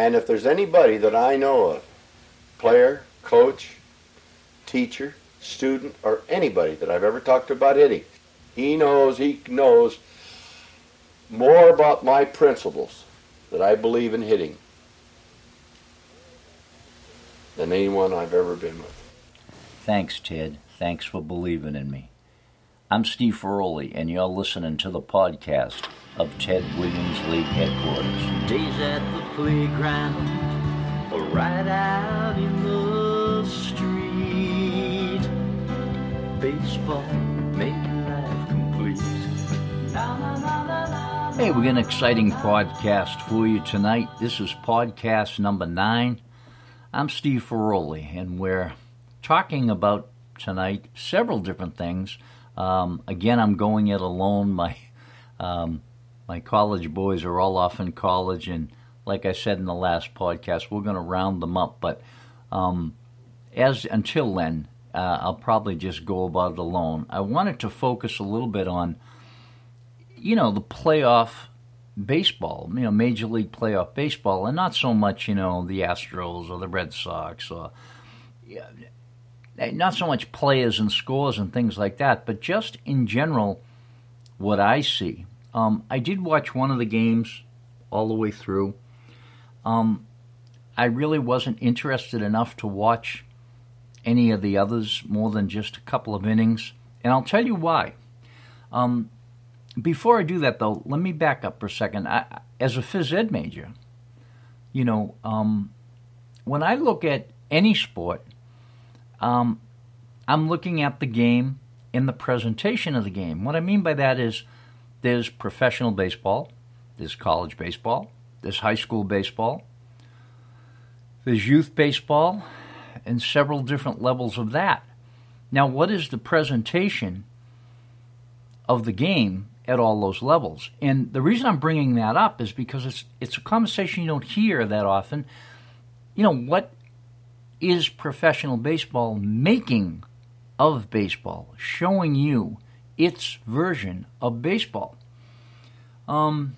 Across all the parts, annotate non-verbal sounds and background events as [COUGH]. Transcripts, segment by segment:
And if there's anybody that I know of, player, coach, teacher, student, or anybody that I've ever talked to about hitting, he knows, he knows more about my principles that I believe in hitting than anyone I've ever been with. Thanks, Ted. Thanks for believing in me. I'm Steve Ferroli, and you're listening to the podcast of Ted Williams League Headquarters. Days at the playground, or right out in the street. Baseball made life complete. Hey, we got an exciting podcast for you tonight. This is podcast number nine. I'm Steve Ferroli, and we're talking about tonight several different things. Um, again, I'm going it alone. My um, my college boys are all off in college, and like I said in the last podcast, we're going to round them up. But um, as until then, uh, I'll probably just go about it alone. I wanted to focus a little bit on, you know, the playoff baseball, you know, Major League Playoff baseball, and not so much, you know, the Astros or the Red Sox or not so much players and scores and things like that, but just in general, what I see. Um, I did watch one of the games all the way through. Um, I really wasn't interested enough to watch any of the others more than just a couple of innings, and I'll tell you why. Um, before I do that, though, let me back up for a second. I, as a phys ed major, you know, um, when I look at any sport, um, I'm looking at the game in the presentation of the game. What I mean by that is there's professional baseball, there's college baseball, there's high school baseball, there's youth baseball, and several different levels of that. Now, what is the presentation of the game at all those levels? And the reason I'm bringing that up is because it's it's a conversation you don't hear that often. You know, what is professional baseball making of baseball, showing you its version of baseball? Um,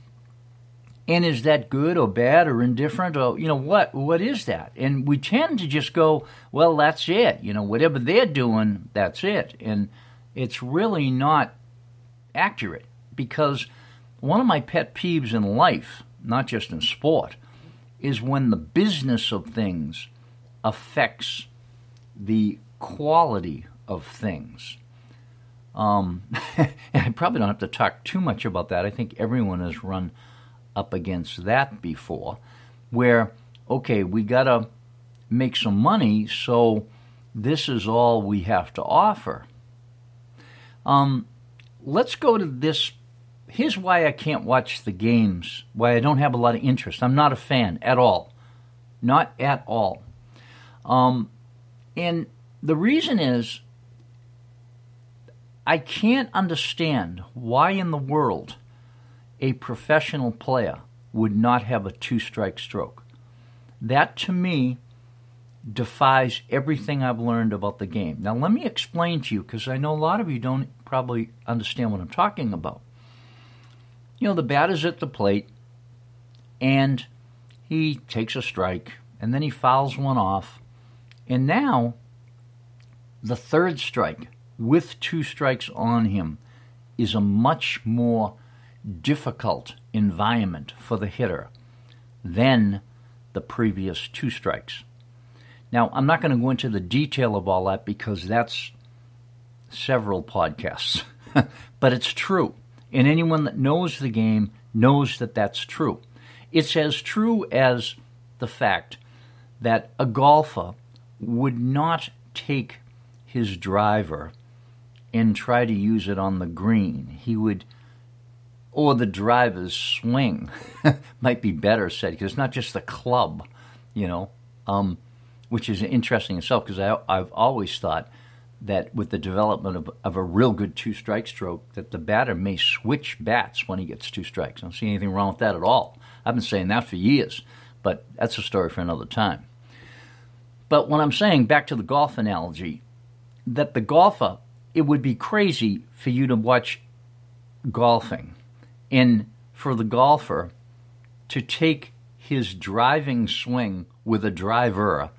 and is that good or bad or indifferent? Or you know what what is that? And we tend to just go well that's it. You know whatever they're doing that's it. And it's really not accurate because one of my pet peeves in life not just in sport is when the business of things affects the quality of things um, [LAUGHS] I probably don't have to talk too much about that. I think everyone has run up against that before, where, okay, we got to make some money, so this is all we have to offer. Um, let's go to this. Here's why I can't watch the games, why I don't have a lot of interest. I'm not a fan at all. Not at all. Um, and the reason is I can't understand why in the world a professional player would not have a two strike stroke. That to me defies everything I've learned about the game. Now, let me explain to you because I know a lot of you don't probably understand what I'm talking about. You know, the bat is at the plate and he takes a strike and then he fouls one off. And now, the third strike with two strikes on him is a much more difficult environment for the hitter than the previous two strikes. Now, I'm not going to go into the detail of all that because that's several podcasts, [LAUGHS] but it's true. And anyone that knows the game knows that that's true. It's as true as the fact that a golfer would not take his driver and try to use it on the green. He would, or the driver's swing [LAUGHS] might be better said, because it's not just the club, you know, um, which is interesting itself, because I've always thought that with the development of, of a real good two strike stroke, that the batter may switch bats when he gets two strikes. I don't see anything wrong with that at all. I've been saying that for years, but that's a story for another time. But when I'm saying, back to the golf analogy, that the golfer it would be crazy for you to watch golfing and for the golfer to take his driving swing with a driver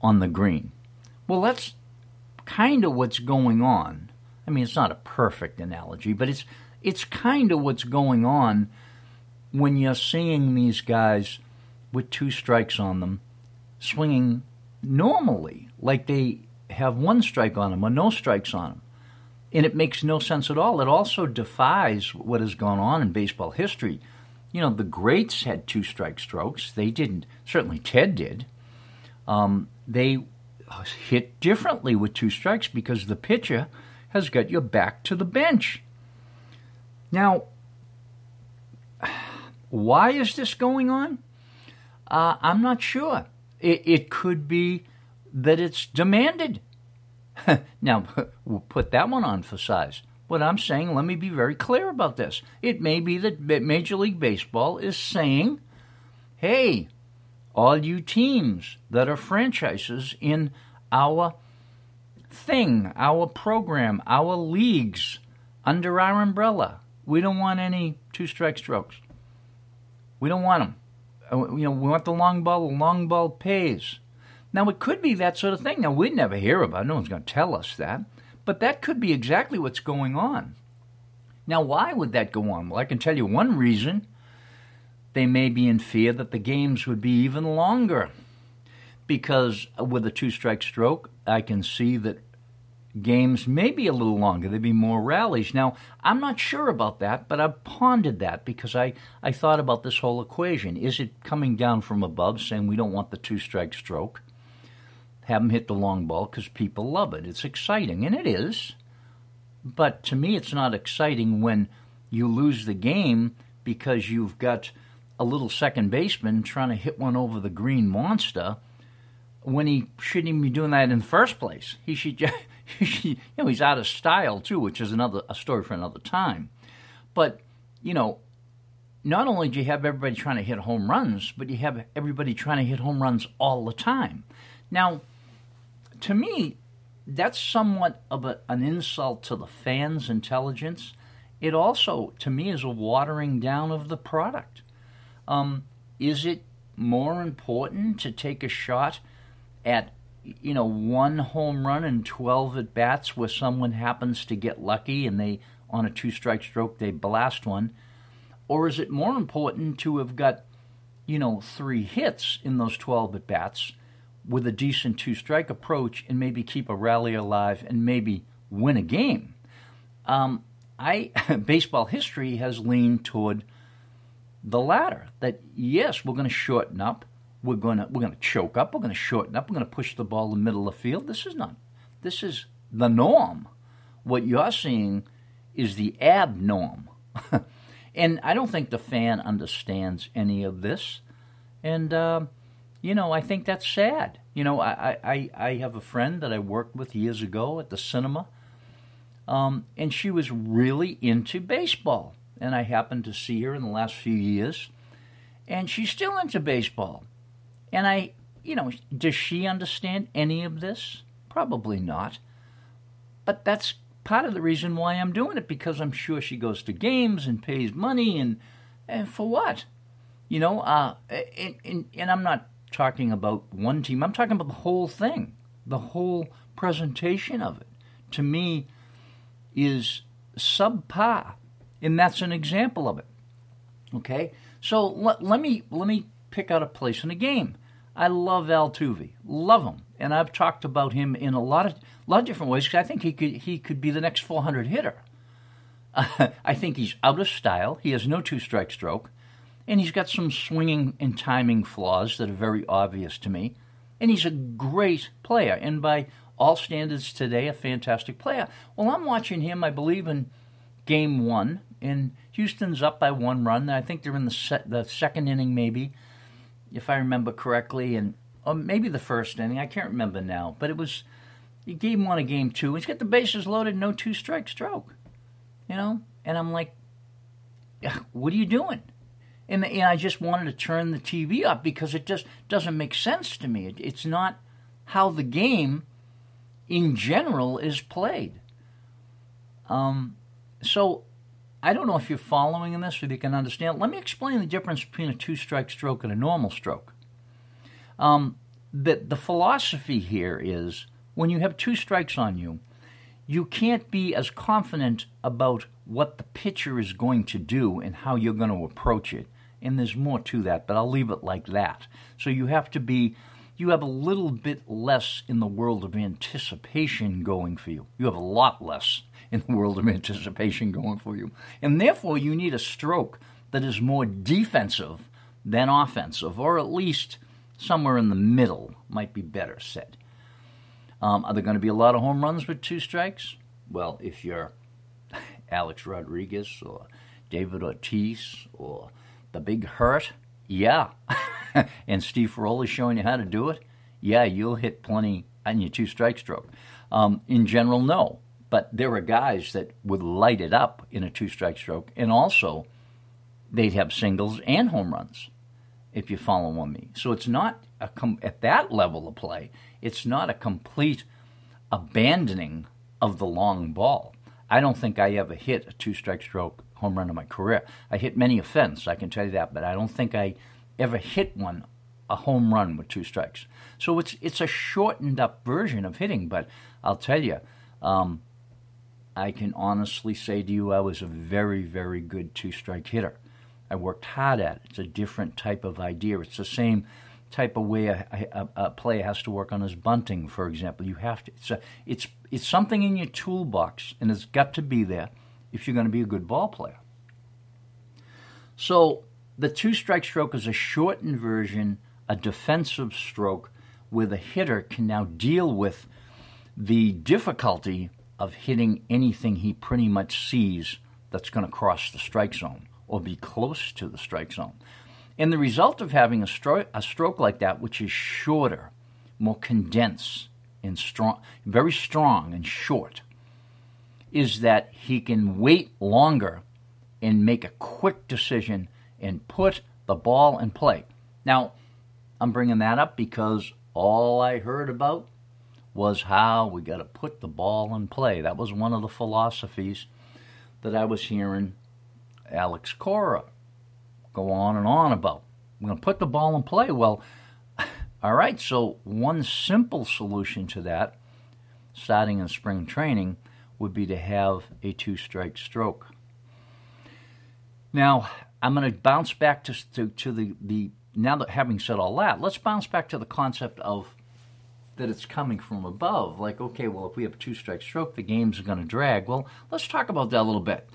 on the green. Well, that's kind of what's going on. I mean, it's not a perfect analogy, but it's it's kind of what's going on when you're seeing these guys with two strikes on them swinging normally, like they have one strike on them or no strikes on them. And it makes no sense at all. It also defies what has gone on in baseball history. You know, the greats had two strike strokes. They didn't, certainly Ted did. Um, they hit differently with two strikes because the pitcher has got your back to the bench. Now, why is this going on? Uh, I'm not sure. It, it could be that it's demanded. [LAUGHS] now, [LAUGHS] we'll put that one on for size. What I'm saying, let me be very clear about this. It may be that Major League Baseball is saying, hey, all you teams that are franchises in our thing, our program, our leagues under our umbrella. We don't want any two strike strokes. We don't want them. Uh, you know, we want the long ball. The long ball pays. Now, it could be that sort of thing. Now, we'd never hear about it. No one's going to tell us that. But that could be exactly what's going on. Now, why would that go on? Well, I can tell you one reason. They may be in fear that the games would be even longer because with a two strike stroke, I can see that games may be a little longer. There'd be more rallies. Now, I'm not sure about that, but I've pondered that because I, I thought about this whole equation. Is it coming down from above saying we don't want the two strike stroke? Have them hit the long ball because people love it. It's exciting, and it is. But to me, it's not exciting when you lose the game because you've got a little second baseman trying to hit one over the green monster when he shouldn't even be doing that in the first place. He should, just, [LAUGHS] you know, he's out of style too, which is another a story for another time. But you know, not only do you have everybody trying to hit home runs, but you have everybody trying to hit home runs all the time. Now, to me, that's somewhat of a, an insult to the fans' intelligence. It also, to me, is a watering down of the product. Um, is it more important to take a shot at you know one home run and 12 at bats where someone happens to get lucky and they on a two strike stroke they blast one. Or is it more important to have got you know three hits in those 12 at bats with a decent two strike approach and maybe keep a rally alive and maybe win a game? Um, i [LAUGHS] baseball history has leaned toward the latter that yes we're going to shorten up we're to we're to choke up. We're to shorten up. We're to push the ball in the middle of the field. This is not. This is the norm. What you're seeing is the abnorm. [LAUGHS] and I don't think the fan understands any of this. And uh, you know, I think that's sad. You know, I, I, I have a friend that I worked with years ago at the cinema, um, and she was really into baseball. And I happened to see her in the last few years, and she's still into baseball. And I, you know, does she understand any of this? Probably not. But that's part of the reason why I'm doing it because I'm sure she goes to games and pays money and and for what? You know, uh, and, and, and I'm not talking about one team. I'm talking about the whole thing, the whole presentation of it. To me, is subpar, and that's an example of it. Okay, so let, let me let me pick out a place in a game. I love Altuve, love him, and I've talked about him in a lot of lot of different ways because I think he could he could be the next 400 hitter. Uh, [LAUGHS] I think he's out of style. He has no two strike stroke, and he's got some swinging and timing flaws that are very obvious to me. And he's a great player, and by all standards today, a fantastic player. Well, I'm watching him. I believe in game one, and Houston's up by one run. I think they're in the set, the second inning, maybe if I remember correctly, and or maybe the first inning. I can't remember now, but it was game one of game two. He's got the bases loaded, no two strike stroke, you know. And I'm like, what are you doing? And, and I just wanted to turn the TV up because it just doesn't make sense to me. It, it's not how the game, in general, is played. Um, so I don't know if you're following in this or you can understand. Let me explain the difference between a two strike stroke and a normal stroke. Um, the, the philosophy here is when you have two strikes on you, you can't be as confident about what the pitcher is going to do and how you're going to approach it. And there's more to that, but I'll leave it like that. So you have to be, you have a little bit less in the world of anticipation going for you. You have a lot less in the world of anticipation going for you. And therefore, you need a stroke that is more defensive than offensive, or at least somewhere in the middle, might be better said. Um, are there going to be a lot of home runs with two strikes? Well, if you're [LAUGHS] Alex Rodriguez or David Ortiz or the Big Hurt, yeah. [LAUGHS] and Steve Ferroli showing you how to do it, yeah, you'll hit plenty on your two strike stroke. Um, in general, no. But there were guys that would light it up in a two strike stroke, and also they'd have singles and home runs, if you follow on me. So it's not a com- at that level of play, it's not a complete abandoning of the long ball. I don't think I ever hit a two strike stroke home run in my career. I hit many a fence, I can tell you that, but I don't think I ever hit one a home run with two strikes. So it's it's a shortened up version of hitting, but I'll tell you, um, I can honestly say to you, I was a very, very good two strike hitter. I worked hard at it. It's a different type of idea. It's the same type of way a, a, a, player has to work on his bunting, for example. You have to. It's a, it's it's something in your toolbox, and it's got to be there if you're going to be a good ball player. So the two strike stroke is a shortened version, a defensive stroke, where the hitter can now deal with the difficulty of hitting anything he pretty much sees that's going to cross the strike zone or be close to the strike zone. And the result of having a, stro- a stroke like that, which is shorter, more condensed, and strong, very strong and short, is that he can wait longer and make a quick decision and put the ball in play. Now, I'm bringing that up because all I heard about was how we got to put the ball in play. That was one of the philosophies that I was hearing Alex Cora go on and on about. We're going to put the ball in play. Well, [LAUGHS] all right, so one simple solution to that, starting in spring training, would be to have a two strike stroke. Now, I'm going to bounce back to, to, to the, the, now that having said all that, let's bounce back to the concept of that it's coming from above. Like, okay, well, if we have a two strike stroke, the games going to drag. Well, let's talk about that a little bit.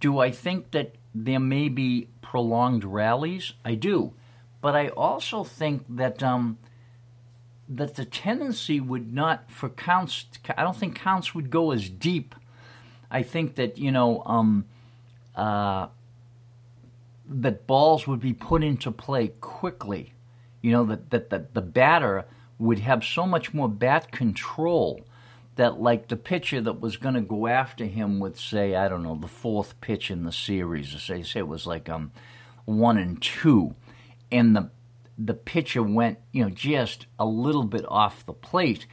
Do I think that there may be prolonged rallies? I do. But I also think that um, that the tendency would not for counts. I don't think counts would go as deep. I think that you know um, uh, that balls would be put into play quickly. You know that that, that the batter would have so much more bat control that like the pitcher that was going to go after him with say I don't know the fourth pitch in the series, say say it was like um one and two and the the pitcher went, you know, just a little bit off the plate,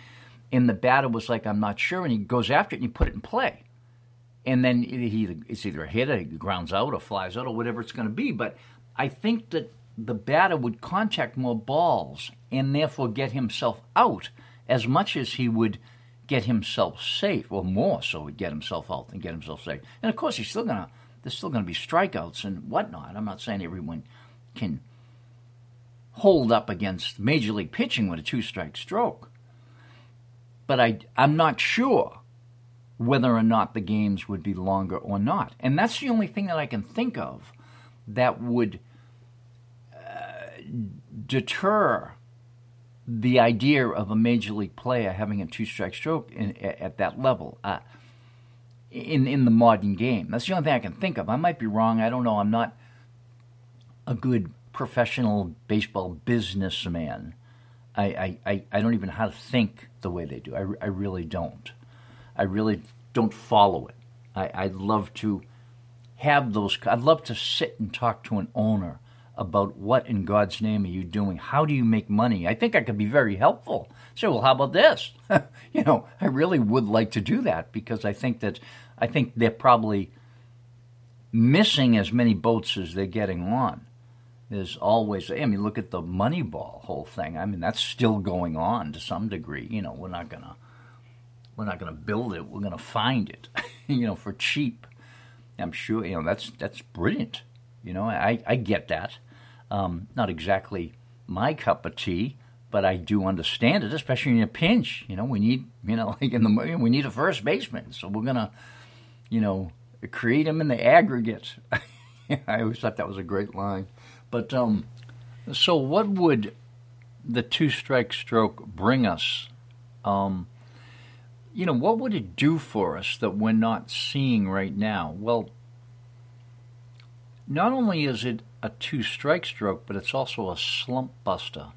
and the batter was like, "I'm not sure," and he goes after it and he put it in play, and then he it's either a hit, or he grounds out, or flies out, or whatever it's going to be. But I think that the batter would contact more balls and therefore get himself out as much as he would get himself safe, or more so, would get himself out and get himself safe. And of course, he's still gonna there's still to be strikeouts and whatnot. I'm not saying everyone can hold up against major league pitching with a two strike stroke. But I, I'm not sure whether or not the games would be longer or not. And that's the only thing that I can think of that would deter the idea of a major league player having a two strike stroke in, at that level. Uh, in in the modern game. That's the only thing I can think of. I might be wrong. I don't know. I'm not a good professional baseball businessman. I, I, I don't even know how to think the way they do. I, I really don't. I really don't follow it. I, I'd love to have those. I'd love to sit and talk to an owner about what in God's name are you doing? How do you make money? I think I could be very helpful. Say, well, how about this? [LAUGHS] you know, I really would like to do that because I think that I think they're probably missing as many boats as they're getting on. There's always, I mean, look at the Moneyball whole thing. I mean, that's still going on to some degree. You know, we're not gonna, we're not gonna build it. We're gonna find it, [LAUGHS] you know, for cheap. I'm sure, you know, that's that's brilliant. You know, I I get that. Um, not exactly my cup of tea, but I do understand it, especially in a pinch. You know, we need, you know, [LAUGHS] like in the we need a first baseman, so we're gonna, you know, create him in the aggregate. [LAUGHS] I always thought that was a great line. But um, so what would the two strike stroke bring us? Um, you know, what would it do for us that we're not seeing right now? Well, not only is it a two strike stroke, but it's also a slump buster.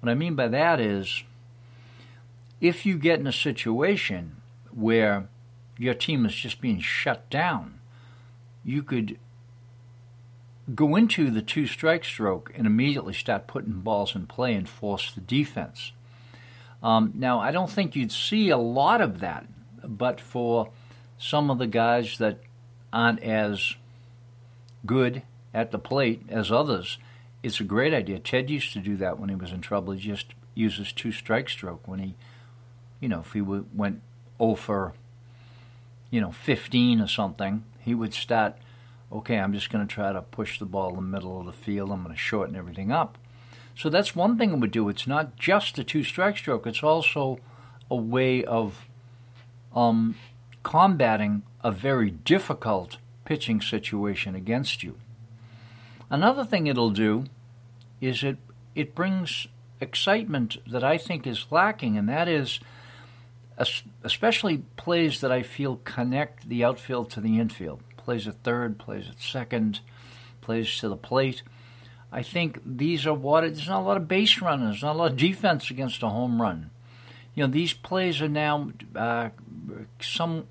What I mean by that is if you get in a situation where your team is just being shut down, you could go into the two strike stroke and immediately start putting balls in play and force the defense. Um, now, I don't think you'd see a lot of that, but for some of the guys that aren't as good at the plate as others, it's a great idea. Ted used to do that when he was in trouble. He just uses two strike stroke when he, you know, if he went 0 for, you know, 15 or something, he would start okay, I'm just going to try to push the ball in the middle of the field. I'm going to shorten everything up. So that's one thing it would do. It's not just a two strike stroke, it's also a way of um, combating a very difficult pitching situation against you. Another thing it'll do is it it brings excitement that I think is lacking, and that is especially plays that I feel connect the outfield to the infield plays at third, plays at second, plays to the plate. I think these are what there's not a lot of base runners, not a lot of defense against a home run. You know, these plays are now uh, some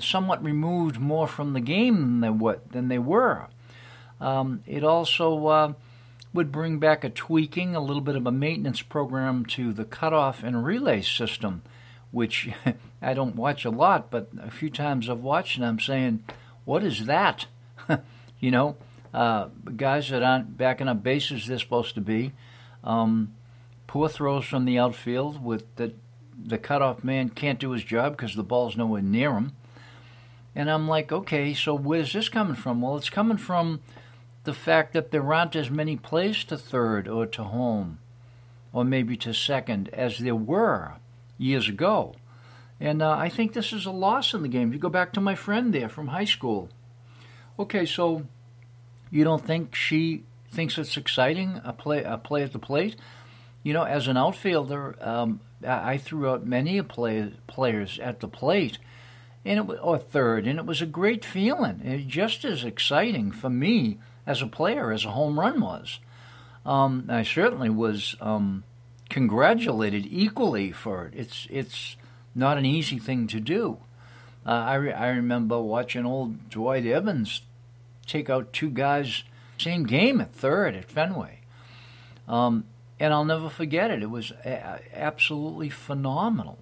somewhat removed more from the game than what, than they were. Um, it also uh, would bring back a tweaking, a little bit of a maintenance program to the cutoff and relay system, which [LAUGHS] I don't watch a lot, but a few times I've watched and I'm saying, what is that? [LAUGHS] you know, uh, guys that aren't backing up bases they're supposed to be. Um, poor throws from the outfield with the the cutoff man can't do his job because the ball's nowhere near him. And I'm like, okay, so where's this coming from? Well, it's coming from the fact that there aren't as many plays to third or to home or maybe to second as there were years ago. And uh, I think this is a loss in the game. You go back to my friend there from high school. Okay, so you don't think she thinks it's exciting a play a play at the plate? You know, as an outfielder, um, I threw out many play, players at the plate, and it was, or third, and it was a great feeling. It just as exciting for me as a player as a home run was. Um, I certainly was um, congratulated equally for it. It's it's not an easy thing to do. Uh, I, re- I remember watching old Dwight Evans take out two guys, same game at third at Fenway. Um, and I'll never forget it. It was a- absolutely phenomenal.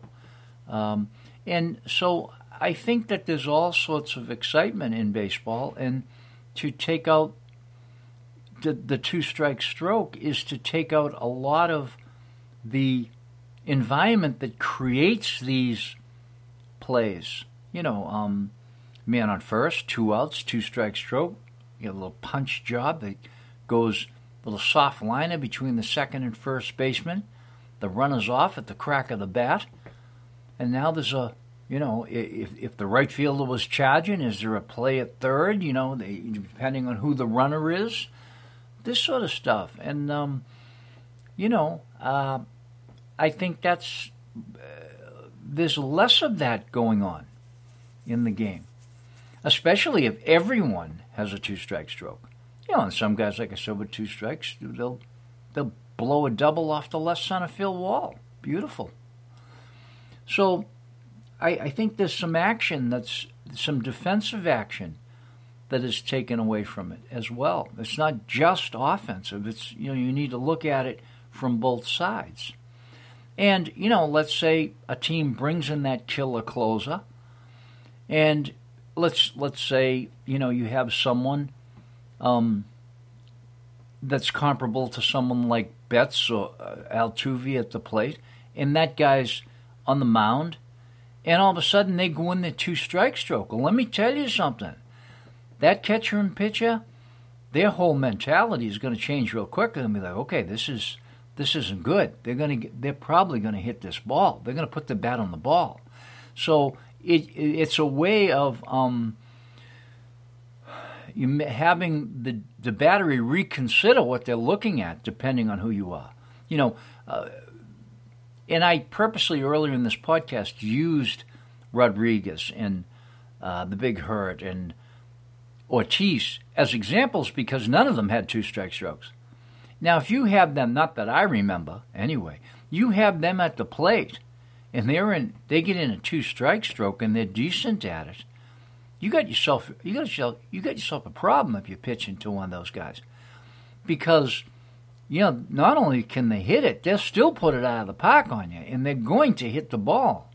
Um, and so I think that there's all sorts of excitement in baseball, and to take out the, the two strike stroke is to take out a lot of the environment that creates these plays. You know, um, man on first, two outs, two strike stroke. You know, a little punch job that goes a little soft liner between the second and first baseman. The runner's off at the crack of the bat, and now there's a you know, if if the right fielder was charging, is there a play at third? You know, depending on who the runner is, this sort of stuff, and um, you know, uh, I think that's uh, there's less of that going on in the game, especially if everyone has a two strike stroke. You know, and some guys, like I said, with two strikes, they'll they'll blow a double off the left center field wall. Beautiful. So, I, I think there's some action that's some defensive action that is taken away from it as well. It's not just offensive. It's you know you need to look at it from both sides. And, you know, let's say a team brings in that killer closer, and let's let's say you know you have someone um, that's comparable to someone like Betts or uh, Altuve at the plate, and that guy's on the mound, and all of a sudden they go in the two strike stroke. Well, let me tell you something. That catcher and pitcher, their whole mentality is going to change real quickly and be like, okay, this is this isn't good. They're going to they're probably going to hit this ball. They're going to put the bat on the ball. So it, it's a way of um, you having the the battery reconsider what they're looking at depending on who you are. You know, uh, and I purposely earlier in this podcast used Rodriguez and uh, the Big Hurt and Ortiz as examples because none of them had two strike strokes. Now, if you have them, not that I remember anyway, you have them at the plate and they're in, they get in a two strike stroke and they're decent at it. You got yourself, you got yourself, you got yourself a problem if you're pitching to one of those guys, because you know not only can they hit it, they'll still put it out of the park on you, and they're going to hit the ball.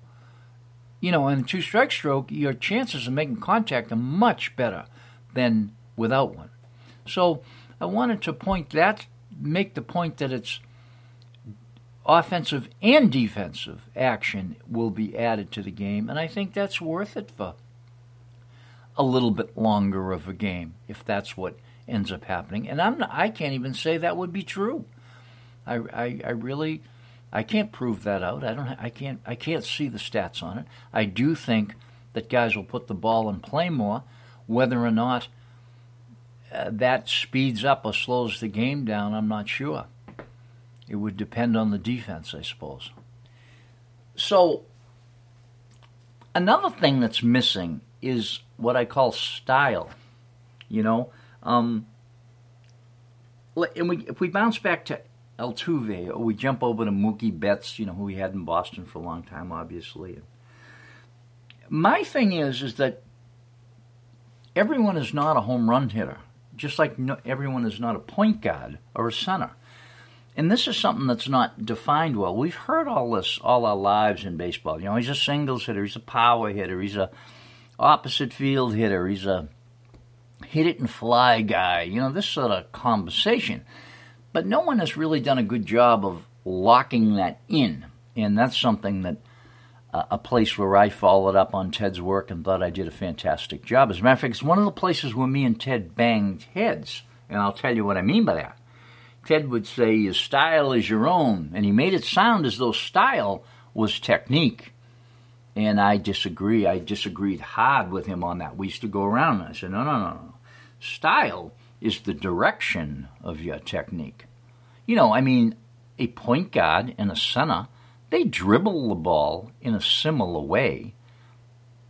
You know, in a two strike stroke, your chances of making contact are much better than without one. So I wanted to point that, make the point that it's offensive and defensive action will be added to the game, and I think that's worth it for a little bit longer of a game if that's what ends up happening. And I'm not, I can't even say that would be true. I, I, I really I can't prove that out. I don't I can't I can't see the stats on it. I do think that guys will put the ball and play more, whether or not uh, that speeds up or slows the game down. I'm not sure. It would depend on the defense, I suppose. So, another thing that's missing is what I call style. You know, um, and we, if we bounce back to Altuve, or we jump over to Mookie Betts, you know, who we had in Boston for a long time, obviously. My thing is, is that everyone is not a home run hitter, just like no, everyone is not a point guard or a center and this is something that's not defined well. We've heard all this all our lives in baseball. You know, he's a singles hitter, he's a power hitter, he's a opposite field hitter, he's a hit it and fly guy. You know, this sort of conversation. But no one has really done a good job of locking that in, and that's something that a place where I followed up on Ted's work and thought I did a fantastic job. As a matter of fact, it's one of the places where me and Ted banged heads, and I'll tell you what I mean by that. Ted would say, Your style is your own. And he made it sound as though style was technique. And I disagree. I disagreed hard with him on that. We used to go around and I said, No, no, no, no. Style is the direction of your technique. You know, I mean, a point guard and a center, they dribble the ball in a similar way.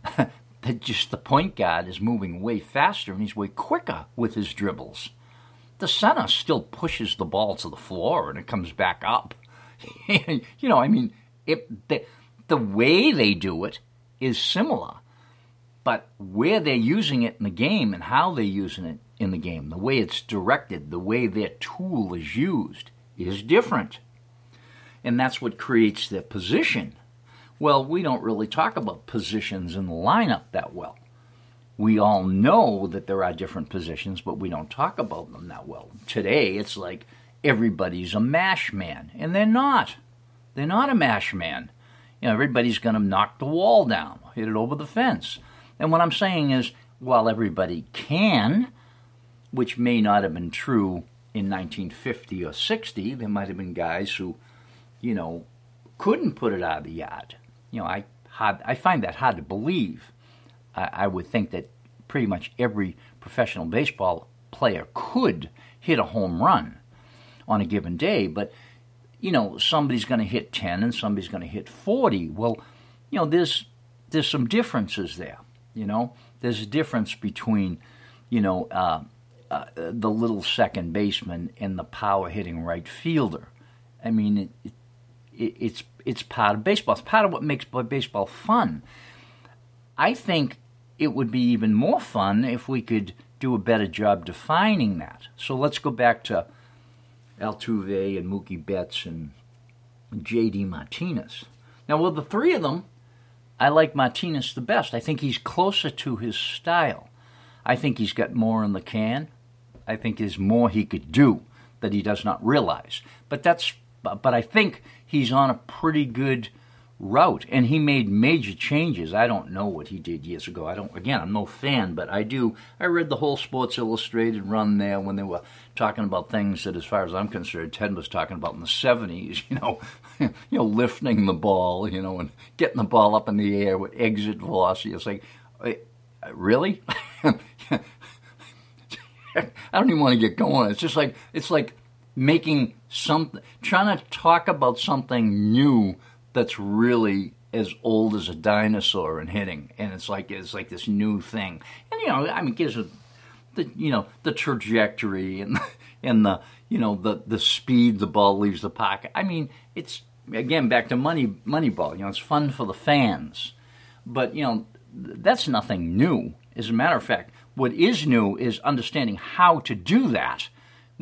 [LAUGHS] that just the point guard is moving way faster and he's way quicker with his dribbles the center still pushes the ball to the floor and it comes back up. [LAUGHS] you know, I mean, it, the, the way they do it is similar, but where they're using it in the game and how they're using it in the game, the way it's directed, the way their tool is used is different. And that's what creates the position. Well, we don't really talk about positions in the lineup that well we all know that there are different positions, but we don't talk about them that well. Today, it's like everybody's a mash man, and they're not. They're not a mash man. You know, everybody's going to knock the wall down, hit it over the fence. And what I'm saying is, while everybody can, which may not have been true in 1950 or 60, there might have been guys who, you know, couldn't put it out of the yard. You know, I hard, I find that hard to believe. I, I would think that pretty much every professional baseball player could hit a home run on a given day, but you know somebody's going to hit 10 and somebody's going to hit 40. Well, you know there's there's some differences there. You know there's a difference between you know uh, uh, the little second baseman and the power hitting right fielder. I mean it, it, it's it's part of baseball. It's part of what makes baseball fun. I think it would be even more fun if we could do a better job defining that. So let's go back to Altuve and Mookie Betts and J.D. Martinez. Now, well, the three of them, I like Martinez the best. I think he's closer to his style. I think he's got more in the can. I think there's more he could do that he does not realize. But that's but I think he's on a pretty good route and he made major changes. I don't know what he did years ago. I don't again, I'm no fan, but I do I read the whole Sports Illustrated run there when they were talking about things that as far as I'm concerned Ted was talking about in the 70s, [LAUGHS] you know, you know lifting the ball, you know, and getting the ball up in the air with exit velocity. It's like uh, really? [LAUGHS] I don't even want to get going. It's just like it's like making something, trying to talk about something new that's really as old as a dinosaur and hitting, and it's like it's like this new thing. And you know, I mean, gives it the you know the trajectory and [LAUGHS] and the you know the the speed the ball leaves the pocket. I mean, it's again back to money Moneyball. You know, it's fun for the fans, but you know that's nothing new. As a matter of fact, what is new is understanding how to do that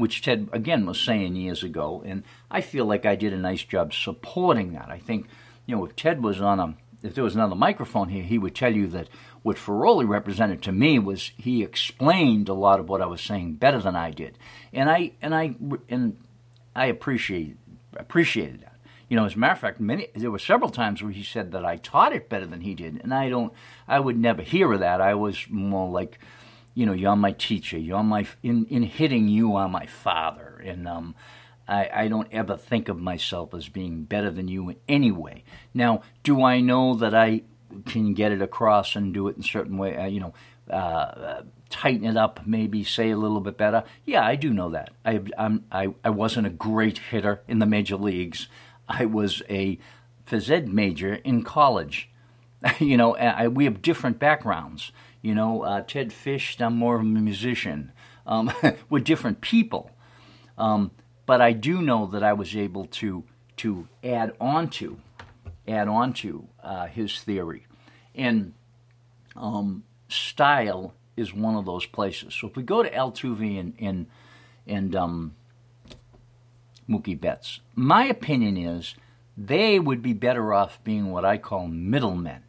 which Ted again was saying years ago, and I feel like I did a nice job supporting that. I think, you know, if Ted was on a, if there was another microphone here, he would tell you that what Ferroli represented to me was he explained a lot of what I was saying better than I did, and I and I and I appreciate appreciated that. You know, as a matter of fact, many there were several times where he said that I taught it better than he did, and I don't, I would never hear of that. I was more like you know, you're my teacher. You're my in in hitting. You are my father, and um, I, I don't ever think of myself as being better than you in any way. Now, do I know that I can get it across and do it in certain way? Uh, you know, uh, uh, tighten it up, maybe say a little bit better. Yeah, I do know that. I I'm, I I wasn't a great hitter in the major leagues. I was a phys ed major in college. [LAUGHS] you know, I, we have different backgrounds. You know, uh, Ted Fish, I'm more of a musician. Um, [LAUGHS] we're different people. Um, but I do know that I was able to to add on to add on to uh, his theory, and um, style is one of those places. So if we go to Altuve and and and um, Mookie Betts, my opinion is they would be better off being what I call middlemen,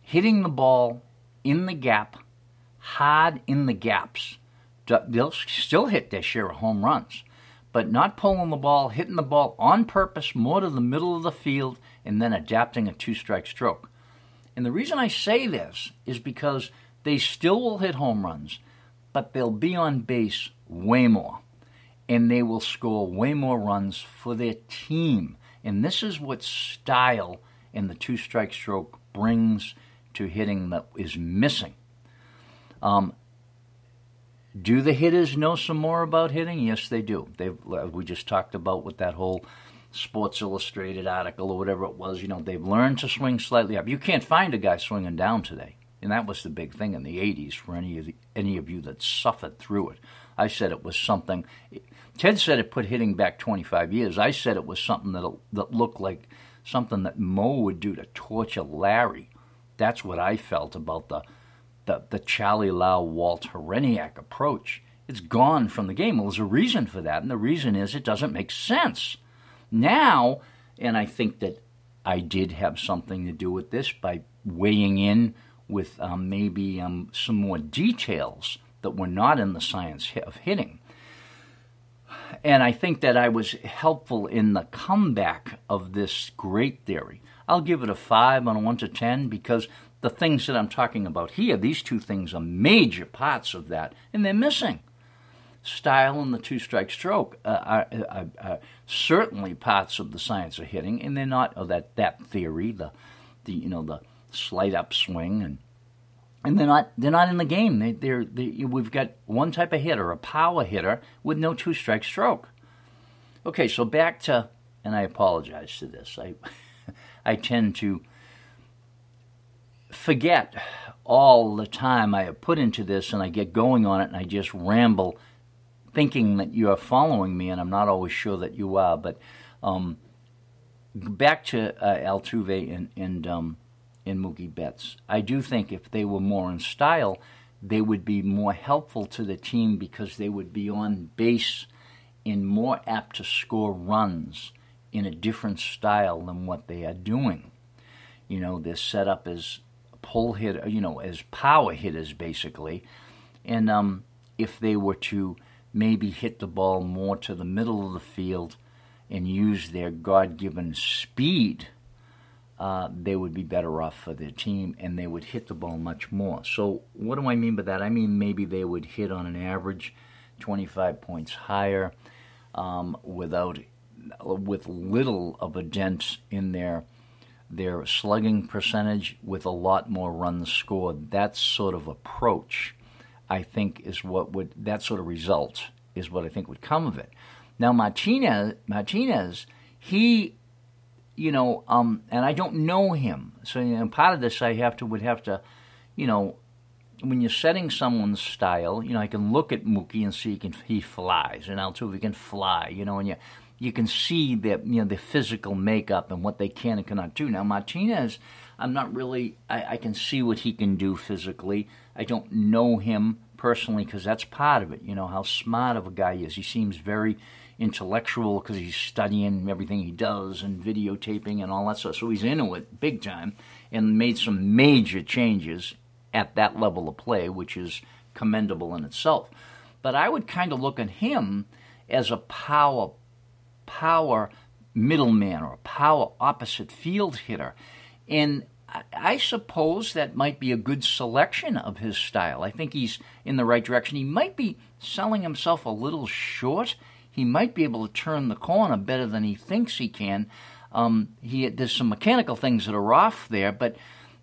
hitting the ball in the gap, hard in the gaps. They'll still hit their share of home runs, but not pulling the ball, hitting the ball on purpose, more to the middle of the field, and then adapting a two strike stroke. And the reason I say this is because they still will hit home runs, but they'll be on base way more. And they will score way more runs for their team. And this is what style in the two strike stroke brings to hitting that is missing. Um, do the hitters know some more about hitting? Yes, they do. They we just talked about with that whole Sports Illustrated article or whatever it was. You know, they've learned to swing slightly up. You can't find a guy swinging down today, and that was the big thing in the '80s for any of the, any of you that suffered through it. I said it was something. Ted said it put hitting back 25 years. I said it was something that that looked like something that Moe would do to torture Larry that's what I felt about the the, the Charlie Lau Walt Hriniak approach. It's gone from the game. Well, there's a reason for that, and the reason is it doesn't make sense. Now, and I think that I did have something to do with this by weighing in with um, maybe um, some more details that were not in the science of hitting. And I think that I was helpful in the comeback of this great theory. I'll give it a 5 on a 1 to 10 because the things that I'm talking about here, these two things are major parts of that, and they're missing. Style and the two strike stroke uh, are, are, are, certainly parts of the science of hitting, and they're not, oh, that, that theory, the, the, you know, the slight upswing, and and they're not they're not in the game. They, they're they, we've got one type of hitter, a power hitter with no two strike stroke. Okay, so back to and I apologize to this. I [LAUGHS] I tend to forget all the time I have put into this and I get going on it and I just ramble thinking that you are following me and I'm not always sure that you are. But um, back to uh, Altuve and, and, um, and Mookie Betts. I do think if they were more in style, they would be more helpful to the team because they would be on base and more apt to score runs in a different style than what they are doing. You know, they're set up as pull hit, you know, as power hitters basically. And um, if they were to maybe hit the ball more to the middle of the field and use their God given speed, uh, they would be better off for their team and they would hit the ball much more. So, what do I mean by that? I mean maybe they would hit on an average 25 points higher um, without with little of a dent in their their slugging percentage with a lot more runs scored. That sort of approach, I think, is what would that sort of result is what I think would come of it. Now Martinez, Martinez, he, you know, um, and I don't know him, so you know, part of this I have to would have to, you know, when you're setting someone's style, you know, I can look at Mookie and see he can he flies, and Altuve can fly, you know, and you you can see that you know the physical makeup and what they can and cannot do. Now Martinez, I'm not really. I, I can see what he can do physically. I don't know him personally because that's part of it. You know how smart of a guy he is. He seems very intellectual because he's studying everything he does and videotaping and all that stuff. So he's into it big time and made some major changes at that level of play, which is commendable in itself. But I would kind of look at him as a power power middleman or a power opposite field hitter. And I suppose that might be a good selection of his style. I think he's in the right direction. He might be selling himself a little short. He might be able to turn the corner better than he thinks he can. Um, he, there's some mechanical things that are off there, but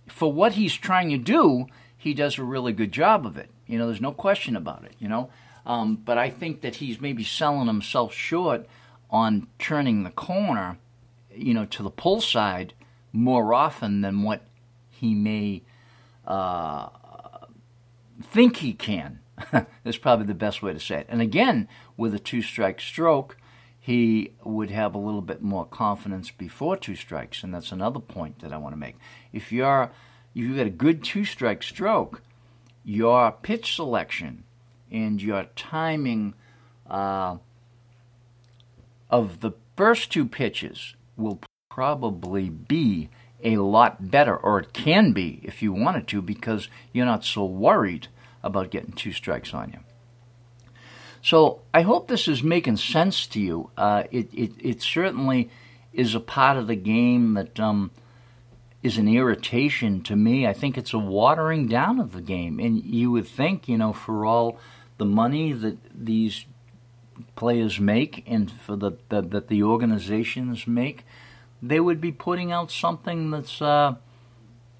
for what he's trying to do, he does a really good job of it. You know, there's no question about it. You know, um, but I think that he's maybe selling himself short on turning the corner, you know, to the pull side more often than what he may uh, think he can. [LAUGHS] That's probably the best way to say it. And again, with a two strike stroke, he would have a little bit more confidence before two strikes, and that's another point that I want to make. If you're if you've got a good two strike stroke, your pitch selection and your timing uh, of the first two pitches will probably be a lot better, or it can be if you wanted to, because you're not so worried about getting two strikes on you. So I hope this is making sense to you. Uh, it, it, it certainly is a part of the game that um, is an irritation to me. I think it's a watering down of the game, and you would think, you know, for all the money that these players make and for the, the that the organizations make, they would be putting out something that's uh,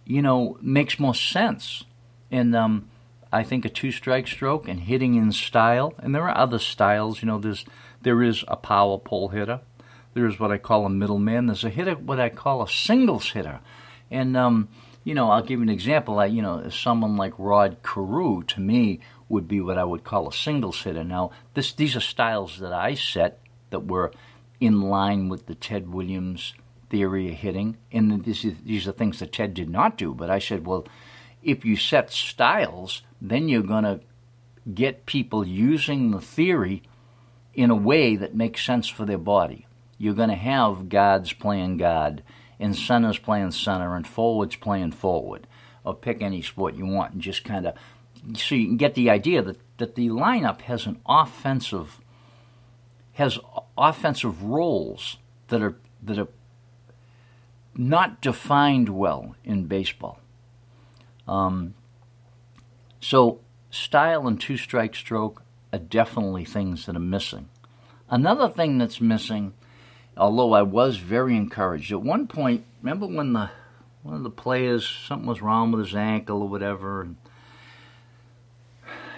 you know makes more sense. And um, I think a two strike stroke and hitting in style, and there are other styles. You know, there's there is a power pull hitter. There's what I call a middleman. There's a hitter, what I call a singles hitter, and um, you know, I'll give you an example. I, you know, someone like Rod Carew, to me, would be what I would call a singles hitter. Now, this, these are styles that I set that were in line with the Ted Williams theory of hitting, and this is, these are things that Ted did not do. But I said, well, if you set styles, then you're going to get people using the theory in a way that makes sense for their body. You're going to have guards playing guard, and centers playing center, and forwards playing forward, or pick any sport you want, and just kind of so you can get the idea that, that the lineup has an offensive has offensive roles that are that are not defined well in baseball. Um, so style and two strike stroke are definitely things that are missing. Another thing that's missing, although I was very encouraged at one point. Remember when the one of the players something was wrong with his ankle or whatever, and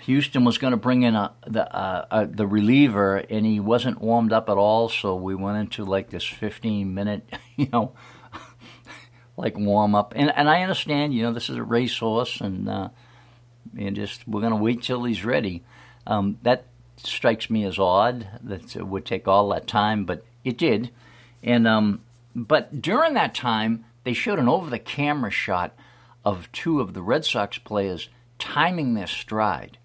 Houston was going to bring in a the uh, the reliever, and he wasn't warmed up at all. So we went into like this 15 minute, [LAUGHS] you know, [LAUGHS] like warm up. And and I understand, you know, this is a racehorse, and uh, and just we're going to wait till he's ready. Um, that strikes me as odd that it would take all that time, but it did. And um, but during that time, they showed an over the camera shot of two of the Red Sox players timing their stride.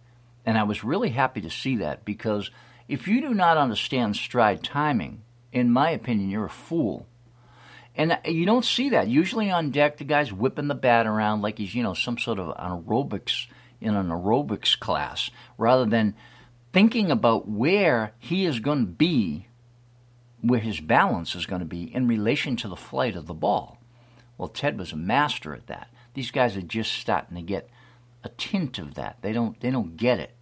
And I was really happy to see that because if you do not understand stride timing, in my opinion, you're a fool. And you don't see that. Usually on deck, the guy's whipping the bat around like he's, you know, some sort of aerobics in an aerobics class, rather than thinking about where he is going to be, where his balance is going to be in relation to the flight of the ball. Well, Ted was a master at that. These guys are just starting to get a tint of that. They don't they don't get it.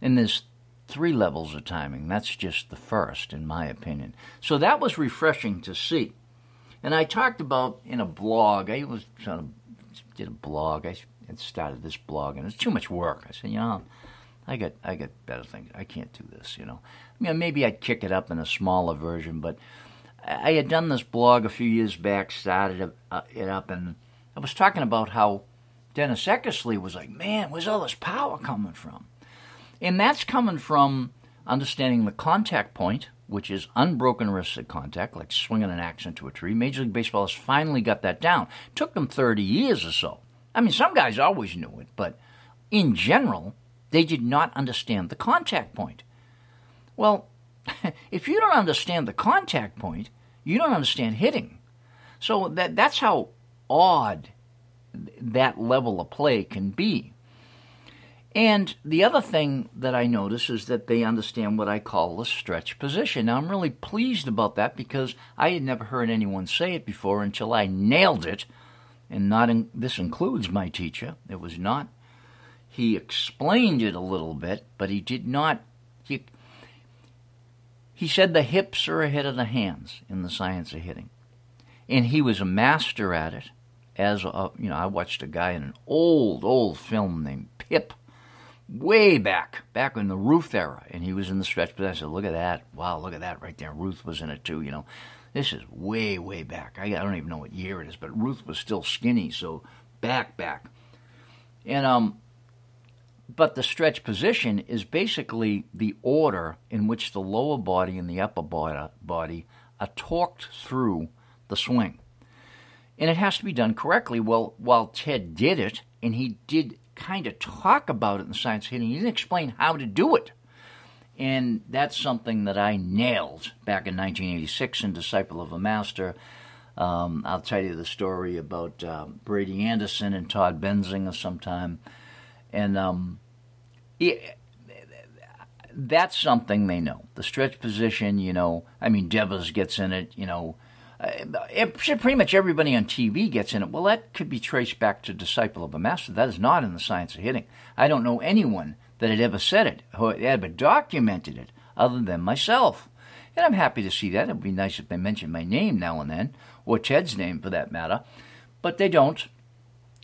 And there's three levels of timing. That's just the first, in my opinion. So that was refreshing to see. And I talked about in a blog. I was trying to did a blog. I had started this blog, and it's too much work. I said, you know, I got I got better things. I can't do this. You know, I mean, maybe I'd kick it up in a smaller version, but I had done this blog a few years back, started it uh, up, and I was talking about how Dennis Eckersley was like, man, where's all this power coming from? And that's coming from understanding the contact point, which is unbroken wristed contact, like swinging an axe into a tree. Major League Baseball has finally got that down. Took them 30 years or so. I mean, some guys always knew it, but in general, they did not understand the contact point. Well, [LAUGHS] if you don't understand the contact point, you don't understand hitting. So that that's how odd that level of play can be. And the other thing that I notice is that they understand what I call the stretch position. Now, I'm really pleased about that because I had never heard anyone say it before until I nailed it. And not in, this includes my teacher. It was not. He explained it a little bit, but he did not. He, he said the hips are ahead of the hands in the science of hitting. And he was a master at it as a, you know, I watched a guy in an old, old film named Pipp, way back, back in the Ruth era, and he was in the stretch. But I said, look at that! Wow, look at that right there. Ruth was in it too. You know, this is way, way back. I, I don't even know what year it is, but Ruth was still skinny, so back, back, and um. But the stretch position is basically the order in which the lower body and the upper body are torqued through the swing and it has to be done correctly. Well, while Ted did it, and he did kind of talk about it in Science Hitting, he didn't explain how to do it. And that's something that I nailed back in 1986 in Disciple of a Master. Um, I'll tell you the story about uh, Brady Anderson and Todd Benzinger sometime. And um, it, that's something they know. The stretch position, you know, I mean, Devers gets in it, you know, pretty much everybody on TV gets in it. Well, that could be traced back to Disciple of a Master. That is not in the science of hitting. I don't know anyone that had ever said it, who had ever documented it, other than myself. And I'm happy to see that. It would be nice if they mentioned my name now and then, or Ted's name for that matter. But they don't,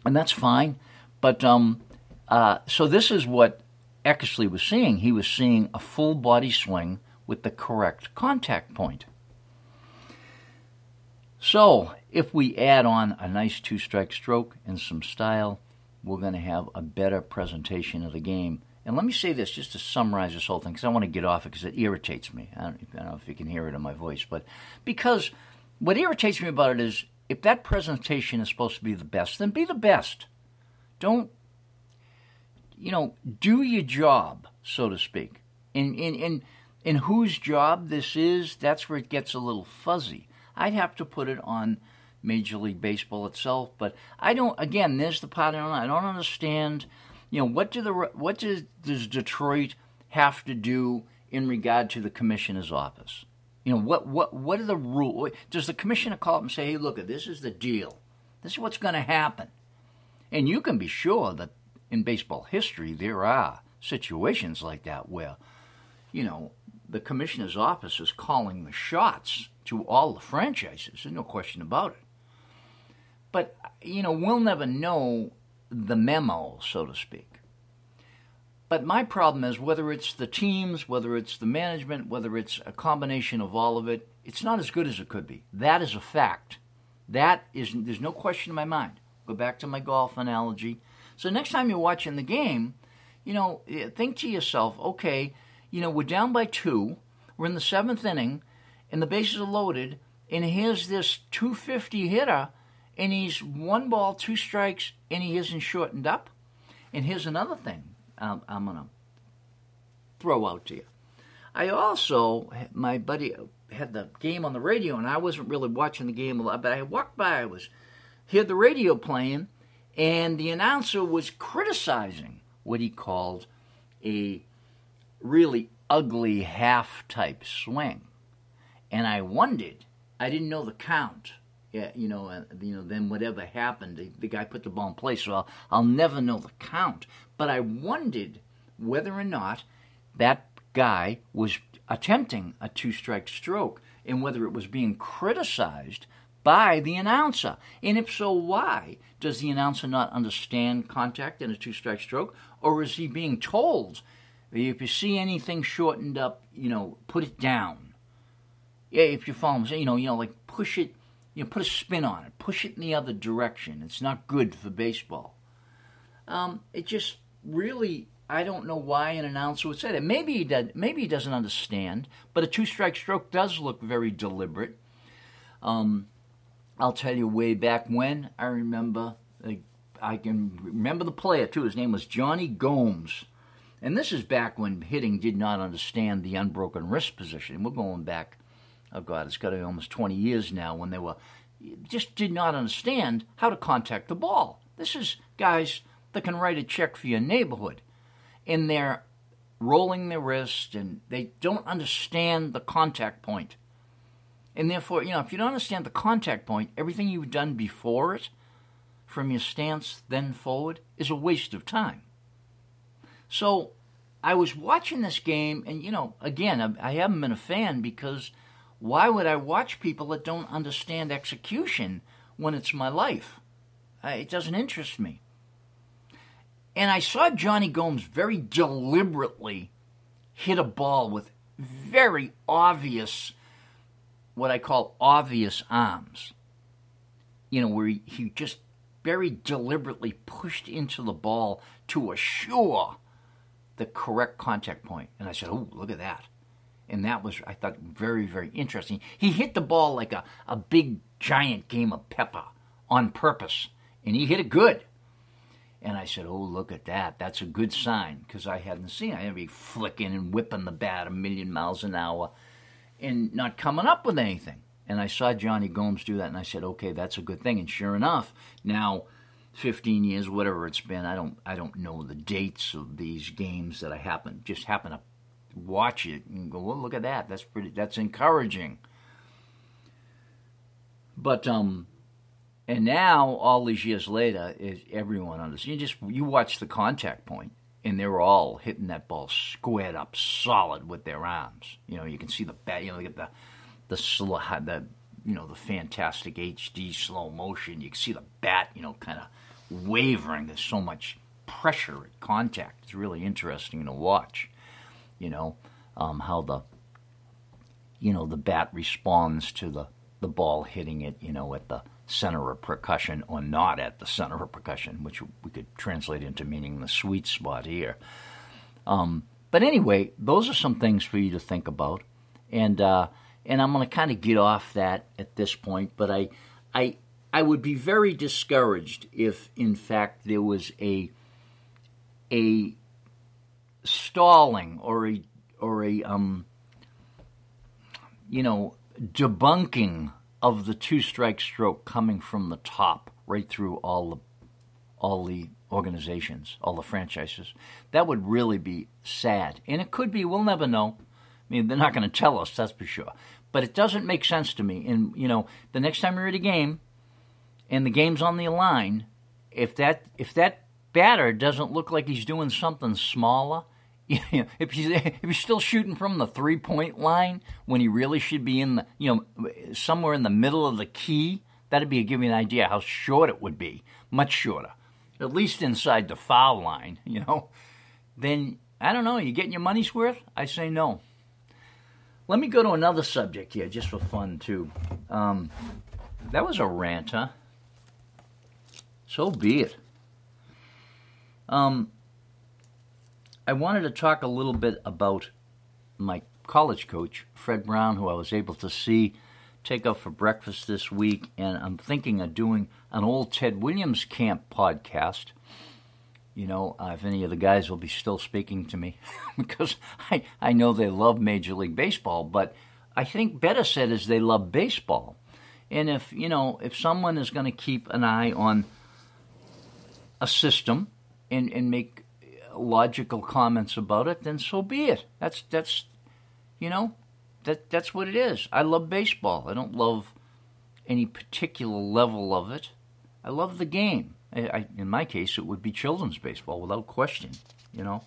and that's fine. But um, uh, so this is what Eckersley was seeing. He was seeing a full body swing with the correct contact point. So, if we add on a nice two strike stroke and some style, we're going to have a better presentation of the game. And let me say this just to summarize this whole thing, because I want to get off it because it irritates me. I don't, I don't know if you can hear it in my voice, but because what irritates me about it is if that presentation is supposed to be the best, then be the best. Don't, you know, do your job, so to speak. In, in, in, in whose job this is, that's where it gets a little fuzzy. I'd have to put it on Major League Baseball itself. But I don't. Again, there's the part I don't. I don't understand. You know, what do the what does, does Detroit have to do in regard to the commissioner's office? You know, what what what are the rules? Does the commissioner call up and say, "Hey, look, this is the deal. This is what's going to happen," and you can be sure that in baseball history there are situations like that where, you know, the commissioner's office is calling the shots to all the franchises. There's no question about it. But, you know, we'll never know the memo, so to speak. But my problem is whether it's the teams, whether it's the management, whether it's a combination of all of it, it's not as good as it could be. That is a fact. That is, there's no question in my mind. Go back to my golf analogy. So next time you're watching the game, you know, eh, think to yourself, okay, you know, we're down by two, we're in the seventh inning, and the bases are loaded, and here's this 250 hitter, and he's one ball, two strikes, and he isn't shortened up. And here's another thing um, I'm, I'm going to throw out to you. I also my buddy had the game on the radio, and I wasn't really watching the game a lot. But I walked by, I was heard the radio playing, and the announcer was criticizing what he called a really ugly half type swing, and I wondered. I didn't know the count. Yeah, you know, you know. Then whatever happened, the, the guy put the ball in place, so I'll, I'll never know the count. But I wondered whether or not that guy was attempting a two strike stroke and whether it was being criticized by the announcer. And if so, why? Does the announcer not understand contact in a two strike stroke? Or is he being told, if you see anything shortened up, you know, put it down? Yeah, if you follow him, you know, you know, like push it, you know, put a spin on it, push it in the other direction. It's not good for baseball. Um, it just really I don't know why an announcer would say that. Maybe he does, maybe he doesn't understand, but a two-strike stroke does look very deliberate. Um, I'll tell you, way back when I remember, I can remember the player too. His name was Jonny Gomes, and this is back when hitting did not understand the unbroken wrist position. We're going back, oh God, it's got to be almost 20 years now when they were just did not understand how to contact the ball. This is guys that can write a check for your neighborhood and they're rolling their wrist and they don't understand the contact point. And therefore, you know, if you don't understand the contact point, everything you've done before it, from your stance then forward, is a waste of time. So I was watching this game, and, you know, again, I haven't been a fan because why would I watch people that don't understand execution when it's my life? Uh, it doesn't interest me. And I saw Jonny Gomes very deliberately hit a ball with very obvious, what I call obvious arms. You know, where he, he just very deliberately pushed into the ball to assure the correct contact point. And I said, Oh, look at that. And that was, I thought, very, very interesting. He hit the ball like a, a big, giant game of pepper on purpose. And he hit it good. And I said, Oh, look at that. That's a good sign because I hadn't seen it. I'd be flicking and whipping the bat a million miles an hour and not coming up with anything. And I saw Jonny Gomes do that and I said, Okay, that's a good thing. And sure enough, now 15 years, whatever it's been, I don't I don't know the dates of these games that I happen just happen to watch it and go, Well, look at that. That's pretty that's encouraging. But um and now, all these years later, is everyone understands. You just you watch the contact point, and they're all hitting that ball squared up, solid with their arms. You know, you can see the bat. You know, get the the slow, the you know the fantastic HD slow motion. You can see the bat. You know, kind of wavering. There's so much pressure at contact. It's really interesting to watch. You know, um, how the you know the bat responds to the the ball hitting it. You know, at the center of percussion or not at the center of percussion, which we could translate into meaning the sweet spot here. Um, but anyway, those are some things for you to think about, and uh, and I'm going to kind of get off that at this point. But I, I, I would be very discouraged if, in fact, there was a a stalling or a or a um, you know debunking of the two strike stroke coming from the top right through all the all the organizations, all the franchises. That would really be sad. And it could be, we'll never know. I mean, they're not going to tell us, that's for sure. But it doesn't make sense to me. And, you know, the next time you're at a game and the game's on the line, if that if that batter doesn't look like he's doing something smaller, [LAUGHS] if he's if he's still shooting from the three point line when he really should be in the you know somewhere in the middle of the key, that'd be give you an idea how short it would be, much shorter, at least inside the foul line. [LAUGHS] You know, then I don't know. You getting your money's worth? I say no. Let me go to another subject here, just for fun too. Um, that was a rant, huh? So be it. Um, I wanted to talk a little bit about my college coach, Fred Brown, who I was able to see take out for breakfast this week, and I'm thinking of doing an old Ted Williams camp podcast You know, uh, if any of the guys will be still speaking to me, [LAUGHS] because I I know they love Major League Baseball, but I think better said is they love baseball. And if you know, if someone is going to keep an eye on a system and and make logical comments about it, then so be it. That's that's you know, that that's what it is. I love baseball. I don't love any particular level of it. I love the game. I, I, in my case, it would be children's baseball without question. You know,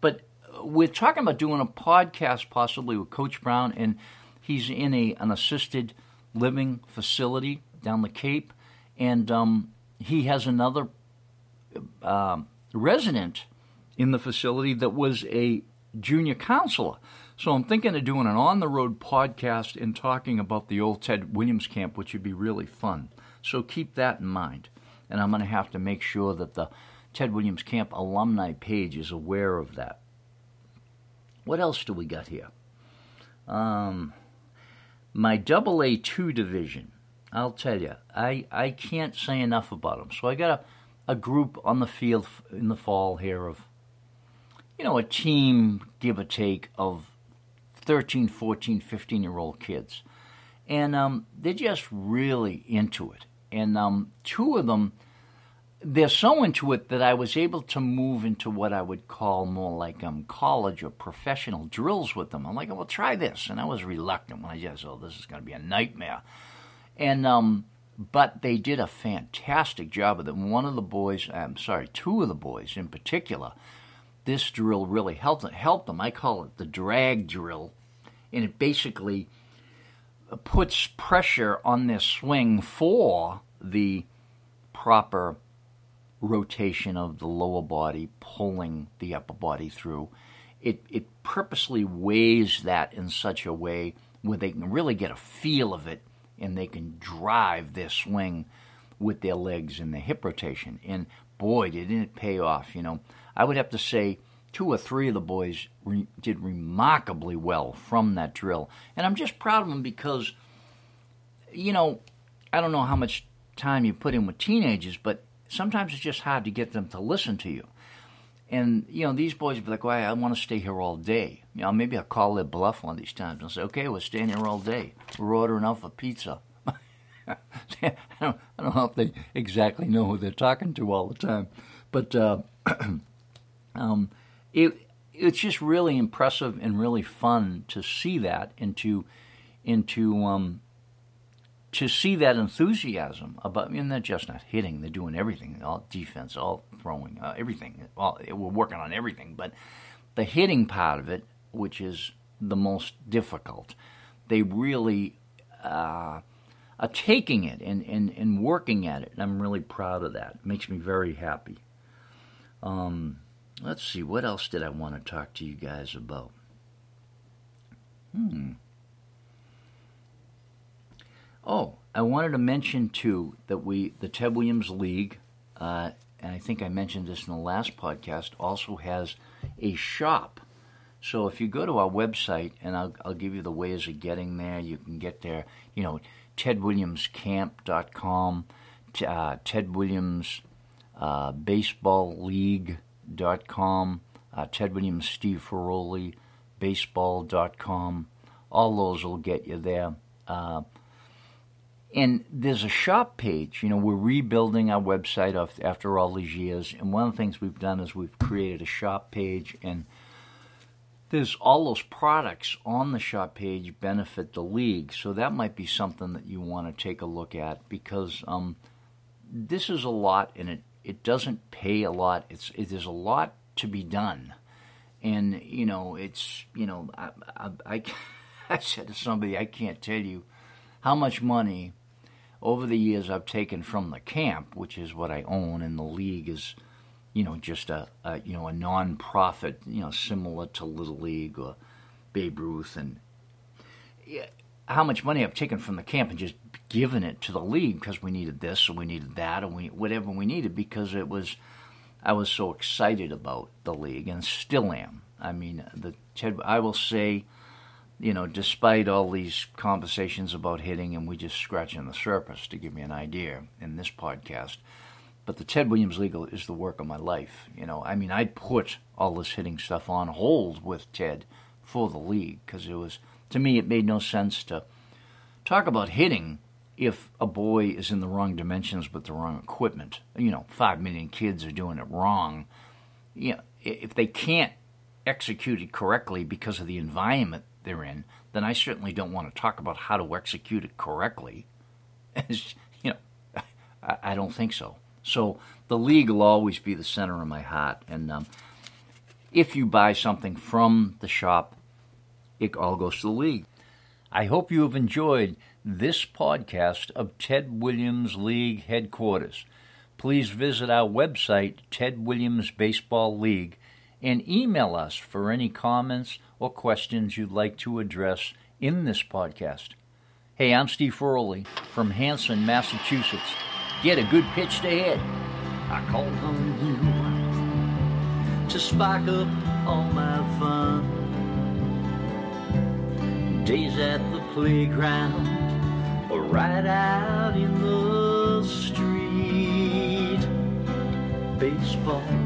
but we're talking about doing a podcast possibly with Coach Brown, and he's in a an assisted living facility down the Cape, and um, he has another uh, resident in the facility that was a junior counselor. So I'm thinking of doing an on the road podcast and talking about the old Ted Williams camp, which would be really fun. So keep that in mind. And I'm going to have to make sure that the Ted Williams Camp alumni page is aware of that. What else do we got here? Um, my double A two division. I'll tell you, I, I can't say enough about them. So I got a, a group on the field in the fall here of, you know, a team, give or take, of 13, 14, 15 year old kids. And um, they're just really into it. And um, two of them, they're so into it that I was able to move into what I would call more like um, college or professional drills with them. I'm like, well, try this. And I was reluctant when I just, oh, this is going to be a nightmare. And, um, but they did a fantastic job of it. One of the boys, I'm sorry, two of the boys in particular, this drill really helped, helped them. I call it the drag drill. And it basically puts pressure on their swing for the proper rotation of the lower body pulling the upper body through. It, it purposely weighs that in such a way where they can really get a feel of it and they can drive their swing with their legs and their hip rotation. And boy, didn't it pay off. You know, I would have to say two or three of the boys re- did remarkably well from that drill. And I'm just proud of them because, you know, I don't know how much time you put in with teenagers, but sometimes it's just hard to get them to listen to you. And you know, these boys would be like, "Well, I want to stay here all day." You know, maybe I'll call their bluff one of these times and say, "Okay, we're staying here all day. We're ordering out for pizza." [LAUGHS] I, don't, I don't know if they exactly know who they're talking to all the time, but uh, [CLEARS THROAT] um, it it's just really impressive and really fun to see that and to into um, to see that enthusiasm about, me and they're just not hitting; they're doing everything, all defense, all throwing, uh, everything. All, we're working on everything, but the hitting part of it, which is the most difficult, they really uh, are taking it and, and, and working at it, and I'm really proud of that. It makes me very happy. Um, let's see, what else did I want to talk to you guys about? Hmm. Oh, I wanted to mention too that we, the Ted Williams League, uh, and I think I mentioned this in the last podcast, also has a shop. So if you go to our website, and I'll, I'll give you the ways of getting there, you can get there, you know, tedwilliamscamp.com, uh, Ted Williams uh, Baseball League.com, uh, Ted Williams Steve Ferroli Baseball.com. All those will get you there. Uh, and there's a shop page. You know, we're rebuilding our website after all these years, and one of the things we've done is we've created a shop page, and there's all those products on the shop page benefit the league. So that might be something that you want to take a look at because um, this is a lot, and it it doesn't pay a lot. It's there's a lot to be done, and you know, it's you know, I I, I, [LAUGHS] I said to somebody, I can't tell you how much money over the years I've taken from the camp, which is what I own, and the league is, you know, just a, a you know a non-profit, you know, similar to Little League or Babe Ruth, and yeah, how much money I've taken from the camp and just given it to the league because we needed this or we needed that or we whatever we needed because it was I was so excited about the league and still am. I mean, the Ted, I will say you know, despite all these conversations about hitting, and we just scratching the surface to give me an idea in this podcast, but the Ted Williams League is the work of my life. You know, I mean, I put all this hitting stuff on hold with Ted for the league because it was, to me, it made no sense to talk about hitting if a boy is in the wrong dimensions with the wrong equipment. You know, five million kids are doing it wrong. You know, if they can't execute it correctly because of the environment they're in, then I certainly don't want to talk about how to execute it correctly. [LAUGHS] you know, I, I, don't think so. So the league will always be the center of my heart. And um, if you buy something from the shop, it all goes to the league. I hope you have enjoyed this podcast of Ted Williams League headquarters. Please visit our website, Ted Williams Baseball League, and email us for any comments or questions you'd like to address in this podcast. Hey, I'm Steve Ferroli from Hanson, Massachusetts. Get a good pitch to hit. I called on you to spark up all my fun. Days at the playground right out in the street. Baseball